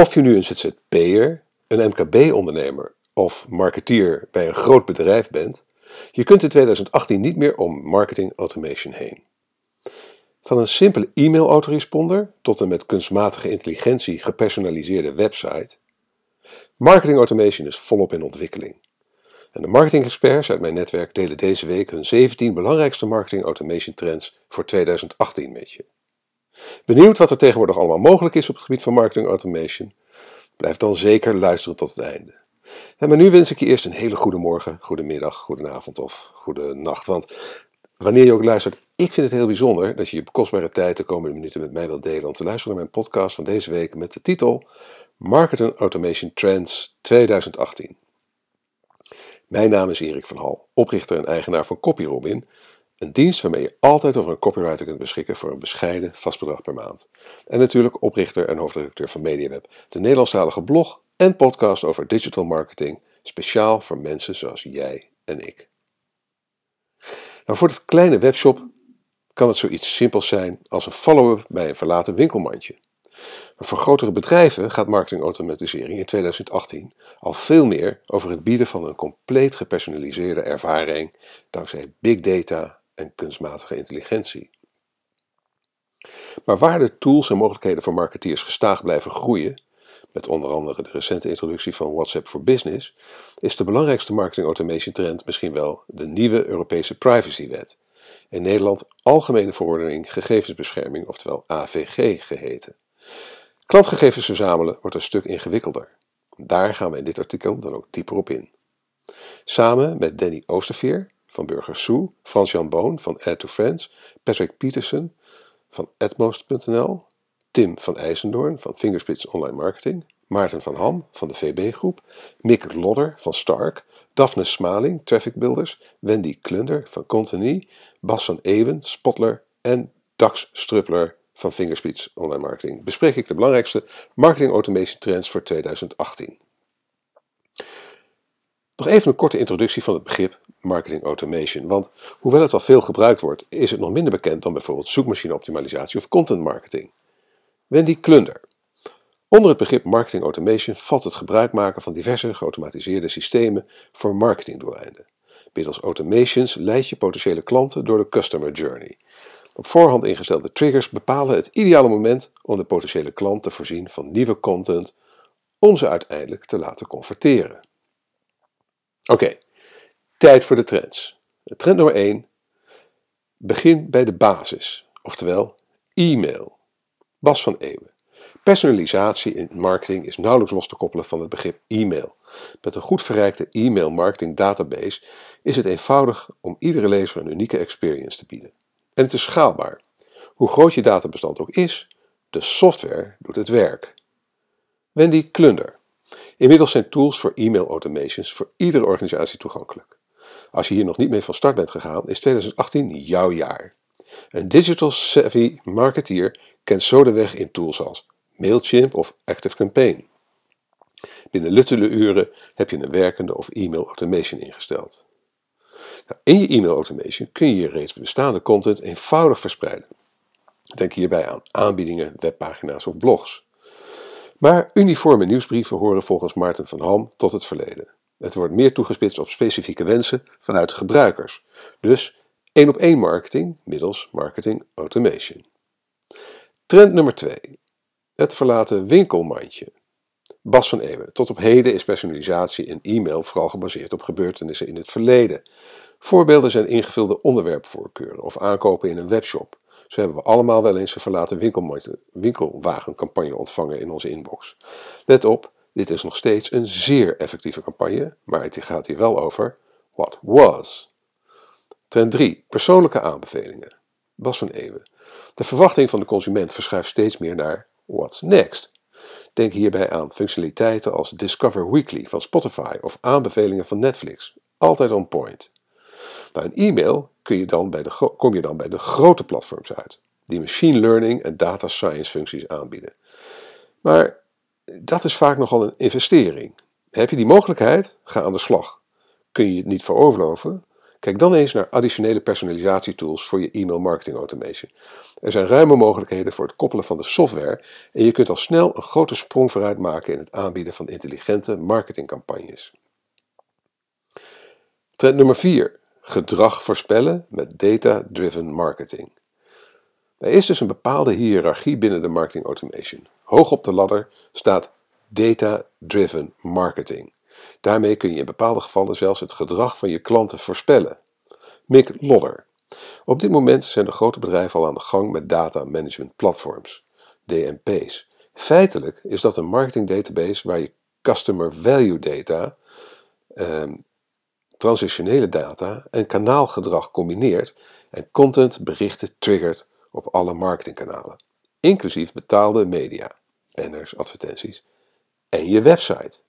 Of je nu een ZZP'er, een MKB-ondernemer of marketeer bij een groot bedrijf bent, je kunt in 2018 niet meer om marketing automation heen. Van een simpele e-mail-autoresponder tot een met kunstmatige intelligentie gepersonaliseerde website. Marketing automation is volop in ontwikkeling. En de marketing-experts uit mijn netwerk delen deze week hun 17 belangrijkste marketing automation trends voor 2018 met je. Benieuwd wat er tegenwoordig allemaal mogelijk is op het gebied van marketing automation? Blijf dan zeker luisteren tot het einde. En maar nu wens ik je eerst een hele goede morgen, goede middag, goede avond of goede nacht. Want wanneer je ook luistert, ik vind het heel bijzonder dat je je kostbare tijd de komende minuten met mij wilt delen om te luisteren naar mijn podcast van deze week met de titel Marketing Automation Trends 2018. Mijn naam is Erik van Hal, oprichter en eigenaar van CopyRobin een dienst waarmee je altijd over een copywriter kunt beschikken voor een bescheiden vast bedrag per maand. En natuurlijk oprichter en hoofdredacteur van MediaWeb, de Nederlandstalige blog en podcast over digital marketing, speciaal voor mensen zoals jij en ik. Nou, voor de kleine webshop kan het zoiets simpels zijn als een follow-up bij een verlaten winkelmandje. Maar voor grotere bedrijven gaat marketingautomatisering in 2018 al veel meer over het bieden van een compleet gepersonaliseerde ervaring dankzij big data en kunstmatige intelligentie. Maar waar de tools en mogelijkheden voor marketeers gestaag blijven groeien, met onder andere de recente introductie van WhatsApp voor Business, is de belangrijkste marketing automation trend misschien wel de nieuwe Europese privacywet. In Nederland Algemene Verordening Gegevensbescherming, oftewel AVG geheten. Klantgegevens verzamelen wordt een stuk ingewikkelder. Daar gaan we in dit artikel dan ook dieper op in. Samen met Danny Oosterveer, van Burger Sue, Frans-Jan Boon van Add to Friends, Patrick Peterson van Atmost.nl, Tim van IJsendoorn van Fingerspits Online Marketing, Maarten van Ham van de VB Groep, Mick Lodder van Stark, Daphne Smaling, Traffic Builders, Wendy Klunder van Conteny, Bas van Ewen, Spotler en Dax Struppler van Fingerspits Online Marketing bespreek ik de belangrijkste marketing automation trends voor 2018. Nog even een korte introductie van het begrip marketing automation, want hoewel het al veel gebruikt wordt, is het nog minder bekend dan bijvoorbeeld zoekmachine optimalisatie of content marketing. Wendy Klunder. Onder het begrip marketing automation valt het gebruik maken van diverse geautomatiseerde systemen voor marketingdoeleinden. Middels automations leid je potentiële klanten door de customer journey. Op voorhand ingestelde triggers bepalen het ideale moment om de potentiële klant te voorzien van nieuwe content om ze uiteindelijk te laten converteren. Oké, tijd voor de trends. Trend nummer 1. Begin bij de basis, oftewel e-mail. Bas van Eeuwen. Personalisatie in marketing is nauwelijks los te koppelen van het begrip e-mail. Met een goed verrijkte e-mail marketing database is het eenvoudig om iedere lezer een unieke experience te bieden. En het is schaalbaar. Hoe groot je databestand ook is, de software doet het werk. Wendy Klunder. Inmiddels zijn tools voor e-mail automations voor iedere organisatie toegankelijk. Als je hier nog niet mee van start bent gegaan, is 2018 jouw jaar. Een digital savvy marketeer kent zo de weg in tools als Mailchimp of ActiveCampaign. Binnen luttele uren heb je een werkende of e-mail automation ingesteld. Nou, in je e-mail automation kun je je reeds bestaande content eenvoudig verspreiden. Denk hierbij aan aanbiedingen, webpagina's of blogs. Maar uniforme nieuwsbrieven horen volgens Maarten van Ham tot het verleden. Het wordt meer toegespitst op specifieke wensen vanuit de gebruikers. Dus één op één marketing middels marketing automation. Trend nummer 2. Het verlaten winkelmandje. Bas van Eeuwen. Tot op heden is personalisatie in e-mail vooral gebaseerd op gebeurtenissen in het verleden. Voorbeelden zijn ingevulde onderwerpvoorkeuren of aankopen in een webshop. Zo hebben we allemaal wel eens een verlaten winkelwagencampagne ontvangen in onze inbox. Let op, dit is nog steeds een zeer effectieve campagne, maar het gaat hier wel over what was. Trend 3. Persoonlijke aanbevelingen. Bas van Eeuwen. De verwachting van de consument verschuift steeds meer naar what's next. Denk hierbij aan functionaliteiten als Discover Weekly van Spotify of aanbevelingen van Netflix. Altijd on point. Bij een e-mail kun je dan bij de, kom je dan bij de grote platforms uit, die machine learning en data science functies aanbieden. Maar dat is vaak nogal een investering. Heb je die mogelijkheid? Ga aan de slag. Kun je het niet veroorloven? Kijk dan eens naar additionele personalisatietools voor je e-mail marketing automation. Er zijn ruime mogelijkheden voor het koppelen van de software en je kunt al snel een grote sprong vooruit maken in het aanbieden van intelligente marketingcampagnes. Trend nummer 4. Gedrag voorspellen met data-driven marketing. Er is dus een bepaalde hiërarchie binnen de marketing automation. Hoog op de ladder staat data-driven marketing. Daarmee kun je in bepaalde gevallen zelfs het gedrag van je klanten voorspellen. Mick Lodder. Op dit moment zijn de grote bedrijven al aan de gang met data management platforms, DMP's. Feitelijk is dat een marketing database waar je customer value data, eh, transitionele data en kanaalgedrag combineert en content berichten triggert op alle marketingkanalen, inclusief betaalde media, banners, advertenties en je website.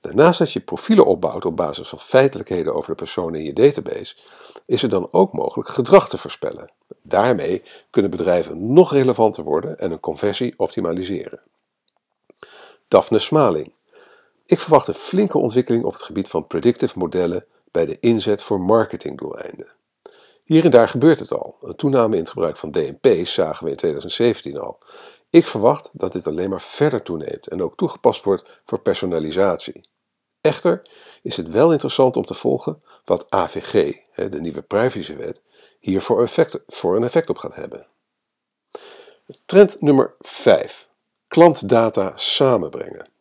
Naast dat je profielen opbouwt op basis van feitelijkheden over de personen in je database, is het dan ook mogelijk gedrag te voorspellen. Daarmee kunnen bedrijven nog relevanter worden en hun conversie optimaliseren. Daphne Smaling. Ik verwacht een flinke ontwikkeling op het gebied van predictive modellen bij de inzet voor marketingdoeleinden. Hier en daar gebeurt het al. Een toename in het gebruik van DMP's zagen we in 2017 al. Ik verwacht dat dit alleen maar verder toeneemt en ook toegepast wordt voor personalisatie. Echter is het wel interessant om te volgen wat AVG, de nieuwe privacywet, hier voor, effect, voor een effect op gaat hebben. Trend nummer 5. Klantdata samenbrengen.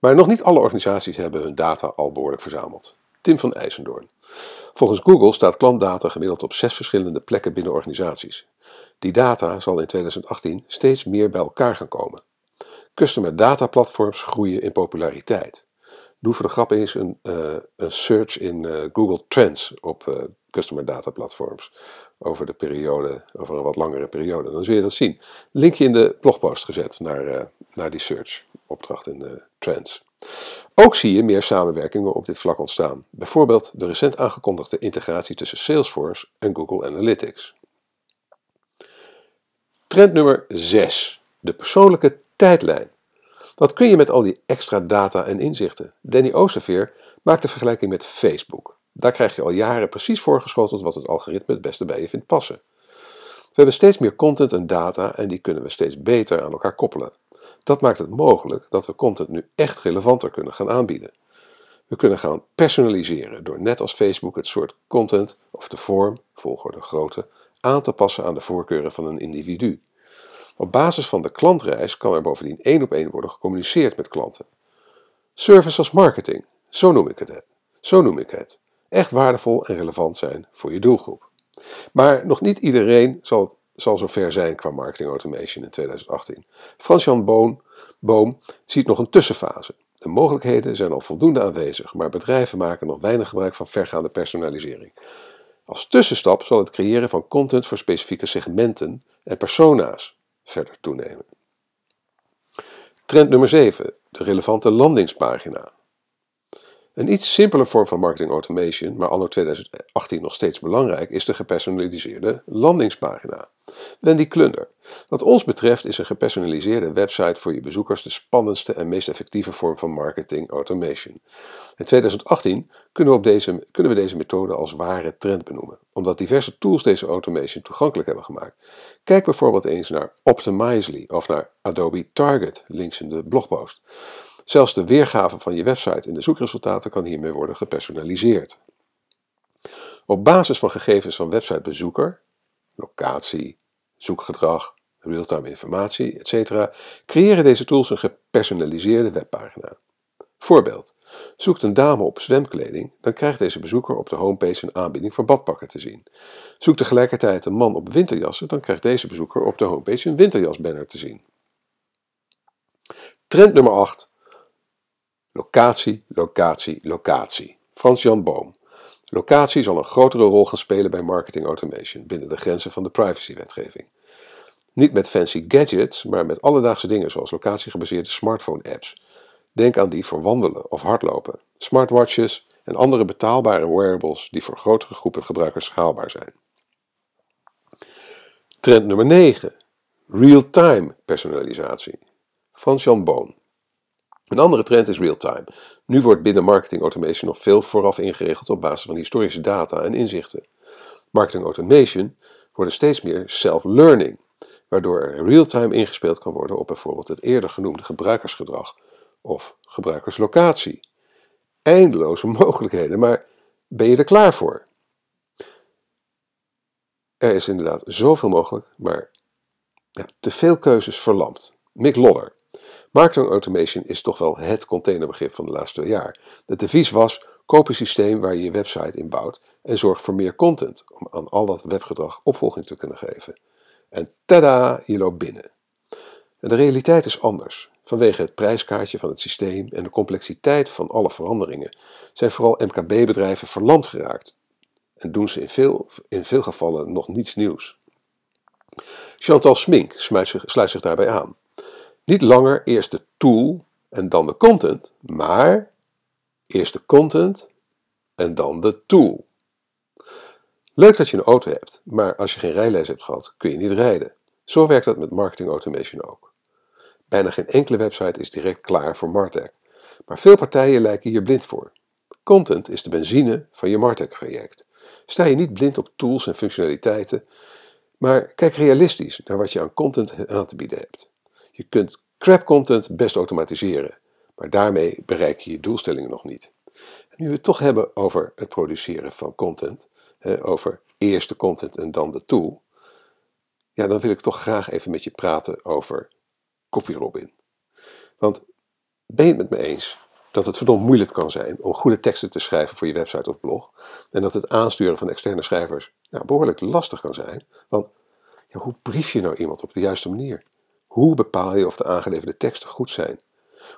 Maar nog niet alle organisaties hebben hun data al behoorlijk verzameld. Tim van IJsendoorn. Volgens Google staat klantdata gemiddeld op zes verschillende plekken binnen organisaties. Die data zal in 2018 steeds meer bij elkaar gaan komen. Customer data platforms groeien in populariteit. Doe voor de grap eens een, uh, een search in uh, Google Trends op uh, customer data platforms over de periode, over een wat langere periode. Dan zul je dat zien. Linkje in de blogpost gezet naar, naar die search opdracht in de Trends. Ook zie je meer samenwerkingen op dit vlak ontstaan. Bijvoorbeeld de recent aangekondigde integratie tussen Salesforce en Google Analytics. Trend nummer 6. De persoonlijke tijdlijn. Wat kun je met al die extra data en inzichten? Danny Oosterveer maakt de vergelijking met Facebook. Daar krijg je al jaren precies voorgeschoteld wat het algoritme het beste bij je vindt passen. We hebben steeds meer content en data en die kunnen we steeds beter aan elkaar koppelen. Dat maakt het mogelijk dat we content nu echt relevanter kunnen gaan aanbieden. We kunnen gaan personaliseren door net als Facebook het soort content of de vorm, volgorde grootte, aan te passen aan de voorkeuren van een individu. Op basis van de klantreis kan er bovendien één op één worden gecommuniceerd met klanten. Service als marketing, zo noem ik het. Zo noem ik het. Echt waardevol en relevant zijn voor je doelgroep. Maar nog niet iedereen zal, zal zover zijn qua marketing automation in 2018. Frans-Jan Boom, Boom ziet nog een tussenfase. De mogelijkheden zijn al voldoende aanwezig, maar bedrijven maken nog weinig gebruik van vergaande personalisering. Als tussenstap zal het creëren van content voor specifieke segmenten en persona's verder toenemen. Trend nummer 7. De relevante landingspagina. Een iets simpeler vorm van marketing automation, maar anno 2018 nog steeds belangrijk, is de gepersonaliseerde landingspagina. Wendy Klunder. Wat ons betreft is een gepersonaliseerde website voor je bezoekers de spannendste en meest effectieve vorm van marketing automation. In 2018 kunnen we, op deze, kunnen we deze methode als ware trend benoemen, omdat diverse tools deze automation toegankelijk hebben gemaakt. Kijk bijvoorbeeld eens naar Optimizely of naar Adobe Target, links in de blogpost. Zelfs de weergave van je website in de zoekresultaten kan hiermee worden gepersonaliseerd. Op basis van gegevens van websitebezoeker, locatie, zoekgedrag, realtime informatie, etc., creëren deze tools een gepersonaliseerde webpagina. Voorbeeld. Zoekt een dame op zwemkleding, dan krijgt deze bezoeker op de homepage een aanbieding voor badpakken te zien. Zoekt tegelijkertijd een man op winterjassen, dan krijgt deze bezoeker op de homepage een winterjasbanner te zien. Trend nummer 8. Locatie, locatie, locatie. Frans-Jan Boom. Locatie zal een grotere rol gaan spelen bij marketing automation binnen de grenzen van de privacywetgeving. Niet met fancy gadgets, maar met alledaagse dingen zoals locatiegebaseerde smartphone-apps. Denk aan die voor wandelen of hardlopen, smartwatches en andere betaalbare wearables die voor grotere groepen gebruikers haalbaar zijn. Trend nummer 9. Real-time personalisatie. Frans-Jan Boom. Een andere trend is real-time. Nu wordt binnen marketing automation nog veel vooraf ingeregeld op basis van historische data en inzichten. Marketing automation worden steeds meer self-learning, waardoor er real-time ingespeeld kan worden op bijvoorbeeld het eerder genoemde gebruikersgedrag of gebruikerslocatie. Eindeloze mogelijkheden, maar ben je er klaar voor? Er is inderdaad zoveel mogelijk, maar ja, te veel keuzes verlamt. Mick Lodder. Marketing automation is toch wel het containerbegrip van de laatste twee jaar. Het devies was: koop een systeem waar je je website in bouwt en zorg voor meer content om aan al dat webgedrag opvolging te kunnen geven. En tada, je loopt binnen. En de realiteit is anders. Vanwege het prijskaartje van het systeem en de complexiteit van alle veranderingen zijn vooral MKB-bedrijven verlamd geraakt en doen ze in veel, in veel gevallen nog niets nieuws. Chantal Smink sluit sluit zich daarbij aan. Niet langer eerst de tool en dan de content, maar eerst de content en dan de tool. Leuk dat je een auto hebt, maar als je geen rijles hebt gehad, kun je niet rijden. Zo werkt dat met marketing automation ook. Bijna geen enkele website is direct klaar voor Martech, maar veel partijen lijken hier blind voor. Content is de benzine van je Martech-traject. Sta je niet blind op tools en functionaliteiten, maar kijk realistisch naar wat je aan content aan te bieden hebt. Je kunt crap content best automatiseren, maar daarmee bereik je je doelstellingen nog niet. Nu we het toch hebben over het produceren van content, over eerst de content en dan de tool, ja, dan wil ik toch graag even met je praten over CopyRobin. Want ben je het met me eens dat het verdomd moeilijk kan zijn om goede teksten te schrijven voor je website of blog. En dat het aansturen van externe schrijvers nou, behoorlijk lastig kan zijn. Want hoe brief je nou iemand op de juiste manier? Hoe bepaal je of de aangeleverde teksten goed zijn?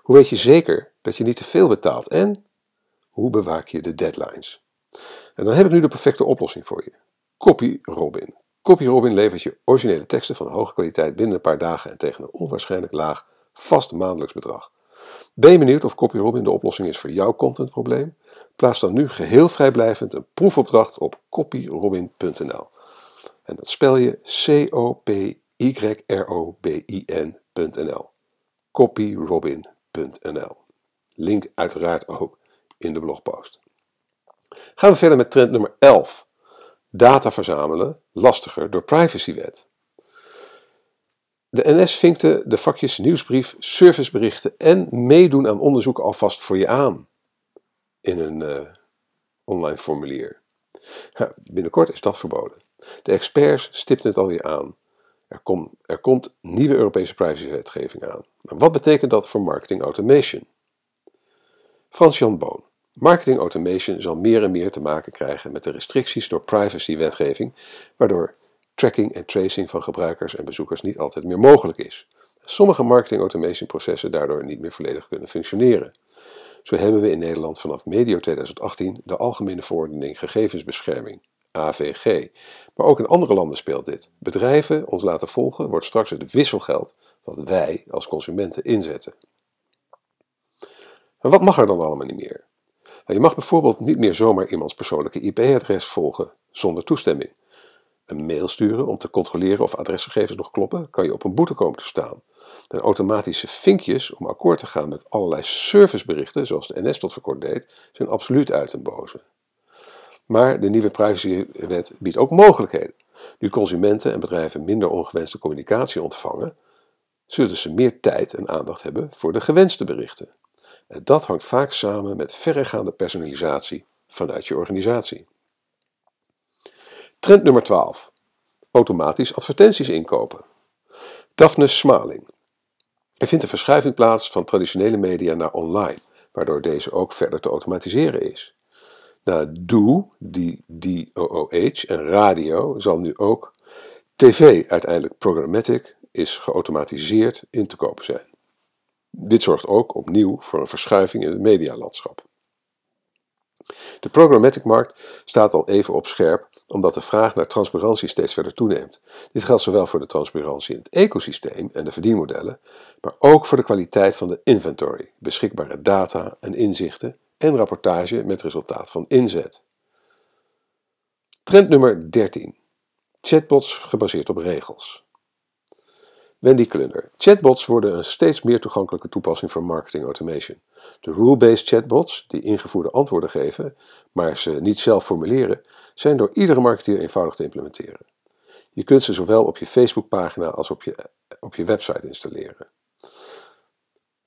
Hoe weet je zeker dat je niet te veel betaalt? En hoe bewaak je de deadlines? En dan heb ik nu de perfecte oplossing voor je. CopyRobin. CopyRobin levert je originele teksten van hoge kwaliteit binnen een paar dagen en tegen een onwaarschijnlijk laag vast maandelijks bedrag. Ben je benieuwd of CopyRobin de oplossing is voor jouw contentprobleem? Plaats dan nu geheel vrijblijvend een proefopdracht op copyrobin.nl. En dat spel je C-O-P-Y-R-O-B-I-N.nl. Copyrobin.nl. Link uiteraard ook in de blogpost. Gaan we verder met trend nummer 11. Data verzamelen lastiger door privacywet. De NS vinkte de vakjes nieuwsbrief, serviceberichten en meedoen aan onderzoek alvast voor je aan in een uh, online formulier. Binnenkort is dat verboden. De experts stipten het alweer aan. Er, kom, er komt nieuwe Europese privacywetgeving aan. Maar wat betekent dat voor marketing automation? Frans-Jan Boon. Marketing automation zal meer en meer te maken krijgen met de restricties door privacywetgeving, waardoor tracking en tracing van gebruikers en bezoekers niet altijd meer mogelijk is. Sommige marketing automation processen daardoor niet meer volledig kunnen functioneren. Zo hebben we in Nederland vanaf medio 2018 de Algemene Verordening Gegevensbescherming, AVG. Maar ook in andere landen speelt dit. Bedrijven ons laten volgen wordt straks het wisselgeld wat wij als consumenten inzetten. En wat mag er dan allemaal niet meer? Nou, je mag bijvoorbeeld niet meer zomaar iemands persoonlijke IP-adres volgen zonder toestemming. Een mail sturen om te controleren of adresgegevens nog kloppen, kan je op een boete komen te staan. En automatische vinkjes om akkoord te gaan met allerlei serviceberichten, zoals de NS tot voor kort deed, zijn absoluut uit en boze. Maar de nieuwe privacywet biedt ook mogelijkheden. Nu consumenten en bedrijven minder ongewenste communicatie ontvangen, zullen ze meer tijd en aandacht hebben voor de gewenste berichten. En dat hangt vaak samen met verregaande personalisatie vanuit je organisatie. Trend nummer 12. Automatisch advertenties inkopen. Daphne Smaling. Er vindt een verschuiving plaats van traditionele media naar online, waardoor deze ook verder te automatiseren is. Na DO, die DOOH en radio zal nu ook tv, uiteindelijk programmatic, is geautomatiseerd in te kopen zijn. Dit zorgt ook opnieuw voor een verschuiving in het medialandschap. De programmatic-markt staat al even op scherp omdat de vraag naar transparantie steeds verder toeneemt. Dit geldt zowel voor de transparantie in het ecosysteem en de verdienmodellen, maar ook voor de kwaliteit van de inventory, beschikbare data en inzichten en rapportage met resultaat van inzet. Trend nummer 13. Chatbots gebaseerd op regels. Wendy Klunder. Chatbots worden een steeds meer toegankelijke toepassing voor marketing automation. De rule-based chatbots, die ingevoerde antwoorden geven, maar ze niet zelf formuleren, zijn door iedere marketeer eenvoudig te implementeren. Je kunt ze zowel op je Facebookpagina als op je, op je website installeren.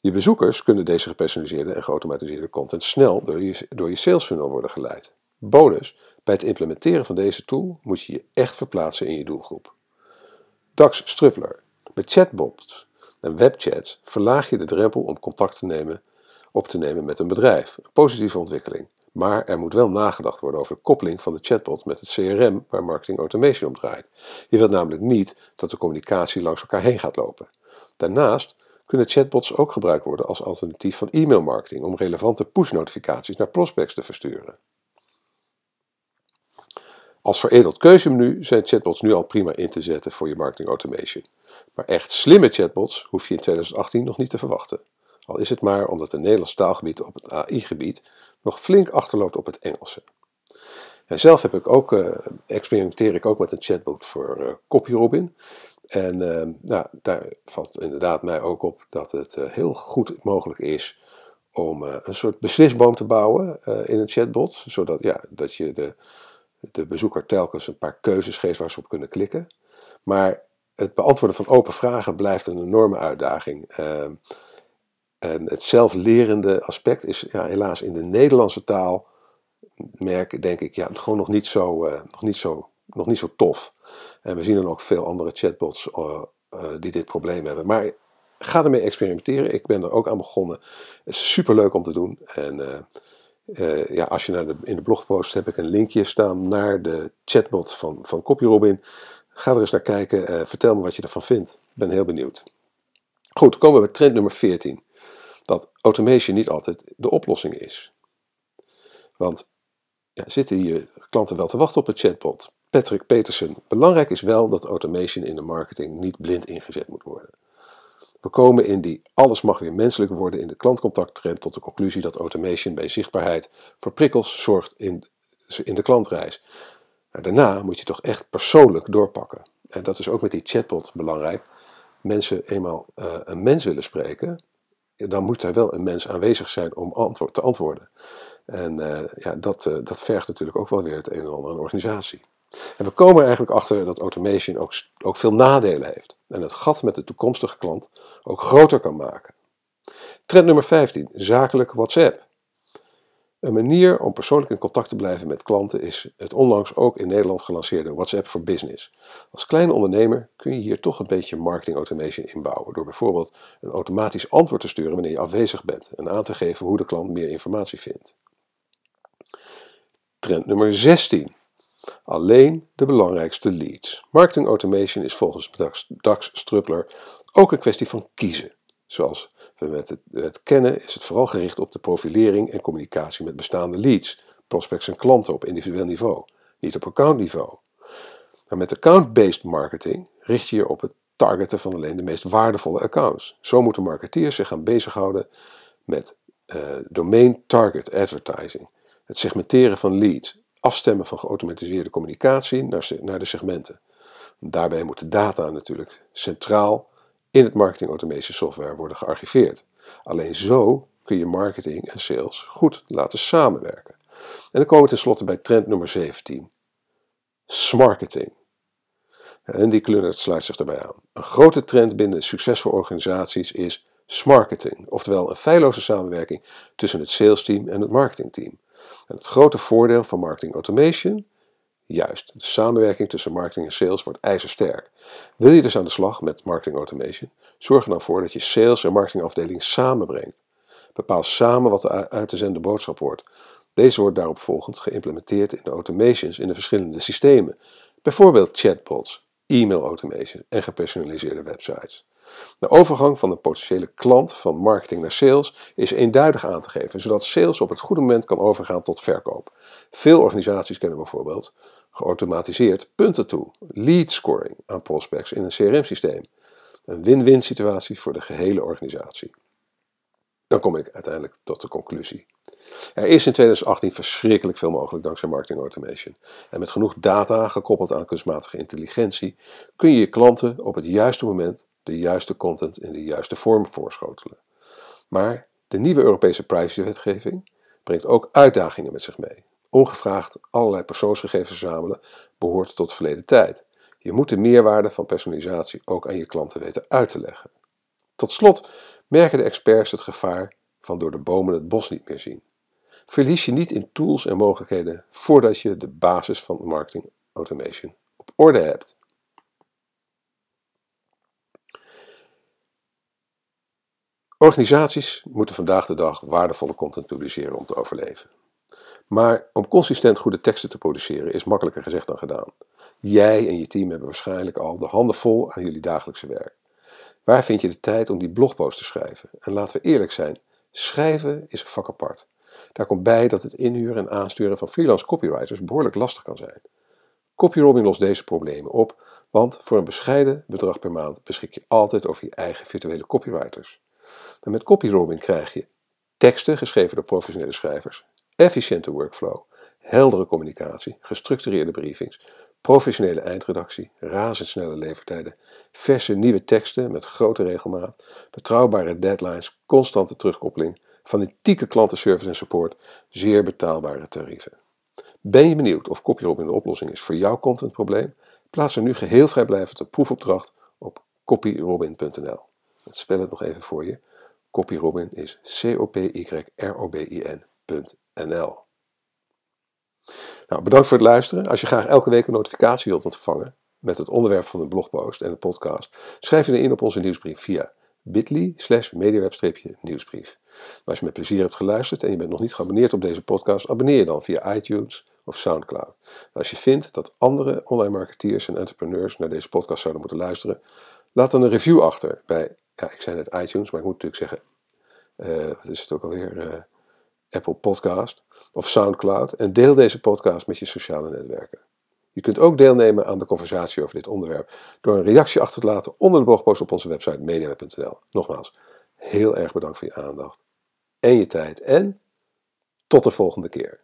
Je bezoekers kunnen deze gepersonaliseerde en geautomatiseerde content snel door je, door je sales funnel worden geleid. Bonus, bij het implementeren van deze tool moet je je echt verplaatsen in je doelgroep. Dax Struppler. Met chatbots en webchats verlaag je de drempel om contact te nemen, op te nemen met een bedrijf. Een positieve ontwikkeling. Maar er moet wel nagedacht worden over de koppeling van de chatbot met het CRM waar marketing automation om draait. Je wilt namelijk niet dat de communicatie langs elkaar heen gaat lopen. Daarnaast kunnen chatbots ook gebruikt worden als alternatief van e-mailmarketing om relevante push-notificaties naar prospects te versturen. Als veredeld keuzemenu zijn chatbots nu al prima in te zetten voor je marketing automation. Maar echt slimme chatbots hoef je in 2018 nog niet te verwachten. Al is het maar omdat het Nederlands taalgebied op het AI-gebied nog flink achterloopt op het Engelse. En zelf heb ik ook, uh, experimenteer ik ook met een chatbot voor uh, CopyRobin. En uh, nou, daar valt inderdaad mij ook op dat het heel goed mogelijk is om een soort beslisboom te bouwen in een chatbot. Zodat ja, dat je de, de bezoeker telkens een paar keuzes geeft waar ze op kunnen klikken. Maar het beantwoorden van open vragen blijft een enorme uitdaging. Ehm, en het zelflerende aspect is ja, helaas in de Nederlandse taal, merk denk ik, ja, gewoon nog niet, zo, nog, niet zo, nog niet zo tof. En we zien dan ook veel andere chatbots uh, uh, die dit probleem hebben. Maar ga ermee experimenteren. Ik ben er ook aan begonnen. Het is super leuk om te doen. En ja, als je naar de, in de blogpost heb ik een linkje staan naar de chatbot van, van CopyRobin. Ga er eens naar kijken. vertel me wat je ervan vindt. Ik ben heel benieuwd. Goed, komen we bij trend nummer 14 dat automation niet altijd de oplossing is. Want ja, zitten hier klanten wel te wachten op een chatbot? Patrick Peterson. Belangrijk is wel dat automation in de marketing niet blind ingezet moet worden. We komen in die alles mag weer menselijk worden in de klantcontacttrend tot de conclusie dat automation bij zichtbaarheid voor prikkels zorgt in, in de klantreis. Daarna moet je toch echt persoonlijk doorpakken. En dat is ook met die chatbot belangrijk. Mensen eenmaal uh, een mens willen spreken, dan moet er wel een mens aanwezig zijn om te antwoorden. En uh, ja, dat, uh, dat vergt natuurlijk ook wel weer het een en ander aan organisatie. En we komen er eigenlijk achter dat automation ook, ook veel nadelen heeft. En het gat met de toekomstige klant ook groter kan maken. Trend nummer 15, zakelijk WhatsApp. Een manier om persoonlijk in contact te blijven met klanten is het onlangs ook in Nederland gelanceerde WhatsApp for Business. Als kleine ondernemer kun je hier toch een beetje marketing automation inbouwen door bijvoorbeeld een automatisch antwoord te sturen wanneer je afwezig bent en aan te geven hoe de klant meer informatie vindt. Trend nummer 16. Alleen de belangrijkste leads. Marketing automation is volgens Dax Struppler ook een kwestie van kiezen. Zoals met het, het, kennen is het vooral gericht op de profilering en communicatie met bestaande leads, prospects en klanten op individueel niveau, niet op accountniveau. Maar met account-based marketing richt je je op het targeten van alleen de meest waardevolle accounts. Zo moeten marketeers zich gaan bezighouden met uh, domain target advertising, het segmenteren van leads, afstemmen van geautomatiseerde communicatie naar, de segmenten. Daarbij moet de data natuurlijk centraal in het marketing automation software worden gearchiveerd. Alleen zo kun je marketing en sales goed laten samenwerken. En dan komen we tenslotte bij trend nummer 17. Smarketing. En die kleur sluit zich daarbij aan. Een grote trend binnen succesvolle organisaties is smarketing, oftewel een feilloze samenwerking tussen het sales team en het marketingteam. Het grote voordeel van marketing automation Juist, de samenwerking tussen marketing en sales wordt ijzersterk. Wil je dus aan de slag met marketing automation, zorg er dan voor dat je sales en marketingafdeling samenbrengt. Bepaal samen wat de uit te zenden boodschap wordt. Deze wordt daarop volgend geïmplementeerd in de automations in de verschillende systemen, bijvoorbeeld chatbots, e-mail automation en gepersonaliseerde websites. De overgang van een potentiële klant van marketing naar sales is eenduidig aan te geven, zodat sales op het goede moment kan overgaan tot verkoop. Veel organisaties kennen bijvoorbeeld geautomatiseerd punten toe, lead scoring aan prospects in een CRM-systeem. Een win-win situatie voor de gehele organisatie. Dan kom ik uiteindelijk tot de conclusie. Er is in 2018 verschrikkelijk veel mogelijk dankzij marketing automation. En met genoeg data gekoppeld aan kunstmatige intelligentie kun je je klanten op het juiste moment de juiste content in de juiste vorm voorschotelen. Maar de nieuwe Europese privacywetgeving brengt ook uitdagingen met zich mee. Ongevraagd allerlei persoonsgegevens verzamelen behoort tot verleden tijd. Je moet de meerwaarde van personalisatie ook aan je klanten weten uit te leggen. Tot slot merken de experts het gevaar van door de bomen het bos niet meer zien. Verlies je niet in tools en mogelijkheden voordat je de basis van marketing automation op orde hebt. Organisaties moeten vandaag de dag waardevolle content publiceren om te overleven. Maar om consistent goede teksten te produceren is makkelijker gezegd dan gedaan. Jij en je team hebben waarschijnlijk al de handen vol aan jullie dagelijkse werk. Waar vind je de tijd om die blogpost te schrijven? En laten we eerlijk zijn, schrijven is een vak apart. Daar komt bij dat het inhuren en aansturen van freelance copywriters behoorlijk lastig kan zijn. CopyRobbing lost deze problemen op, want voor een bescheiden bedrag per maand beschik je altijd over je eigen virtuele copywriters. Met CopyRobbing krijg je teksten geschreven door professionele schrijvers, efficiënte workflow, heldere communicatie, gestructureerde briefings, professionele eindredactie, razendsnelle levertijden, verse nieuwe teksten met grote regelmaat, betrouwbare deadlines, constante terugkoppeling, fanatieke klantenservice en support, zeer betaalbare tarieven. Ben je benieuwd of CopyRobin de oplossing is voor jouw contentprobleem? Plaats er nu geheel vrijblijvend een proefopdracht op copyrobin.nl. Ik spel het nog even voor je. CopyRobin is C-O-P-Y-R-O-B-I-N.nl. Nou, bedankt voor het luisteren. Als je graag elke week een notificatie wilt ontvangen met het onderwerp van de blogpost en de podcast, schrijf je in op onze nieuwsbrief via bit.ly slash mediaweb-nieuwsbrief. als je met plezier hebt geluisterd en je bent nog niet geabonneerd op deze podcast, abonneer je dan via iTunes of Soundcloud. als je vindt dat andere online marketeers en entrepreneurs naar deze podcast zouden moeten luisteren, laat dan een review achter bij, ja, ik zei net iTunes, maar ik moet natuurlijk zeggen, uh, wat is het ook alweer, uh, Apple Podcast of Soundcloud en deel deze podcast met je sociale netwerken. Je kunt ook deelnemen aan de conversatie over dit onderwerp door een reactie achter te laten onder de blogpost op onze website media.nl. Nogmaals, heel erg bedankt voor je aandacht en je tijd en tot de volgende keer.